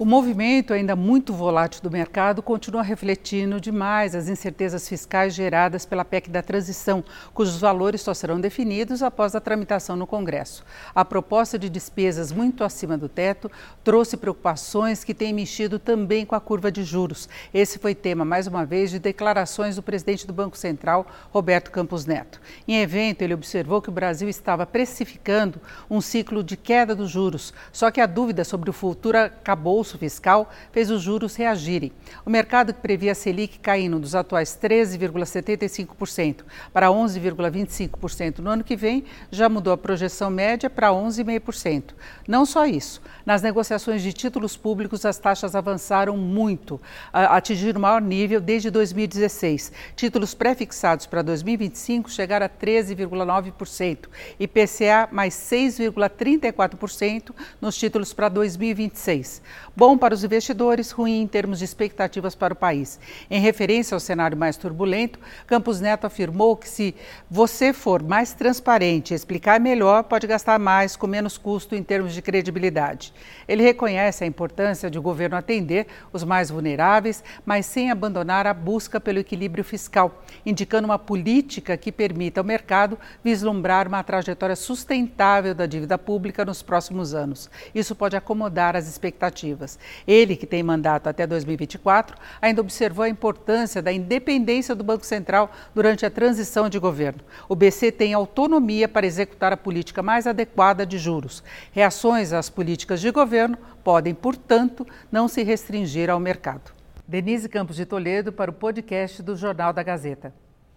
O movimento ainda muito volátil do mercado continua refletindo demais as incertezas fiscais geradas pela PEC da transição, cujos valores só serão definidos após a tramitação no Congresso. A proposta de despesas muito acima do teto trouxe preocupações que têm mexido também com a curva de juros. Esse foi tema, mais uma vez, de declarações do presidente do Banco Central, Roberto Campos Neto. Em evento, ele observou que o Brasil estava precificando um ciclo de queda dos juros, só que a dúvida sobre o futuro acabou arcabouço fiscal fez os juros reagirem. O mercado que previa a Selic caindo dos atuais 13,75% para 11,25% no ano que vem já mudou a projeção média para 11,5%. Não só isso, nas negociações de títulos públicos as taxas avançaram muito, atingiram o maior nível desde 2016. Títulos pré-fixados para 2025 chegaram a 13,9%, e PCA mais 6,34% nos títulos para 2026 bom para os investidores, ruim em termos de expectativas para o país. Em referência ao cenário mais turbulento, Campos Neto afirmou que se você for mais transparente e explicar melhor, pode gastar mais com menos custo em termos de credibilidade. Ele reconhece a importância de o governo atender os mais vulneráveis, mas sem abandonar a busca pelo equilíbrio fiscal, indicando uma política que permita ao mercado vislumbrar uma trajetória sustentável da dívida pública nos próximos anos. Isso pode acomodar as expectativas. Ele, que tem mandato até 2024, ainda observou a importância da independência do Banco Central durante a transição de governo. O BC tem autonomia para executar a política mais adequada de juros. Reações às políticas de governo podem, portanto, não se restringir ao mercado. Denise Campos de Toledo para o podcast do Jornal da Gazeta.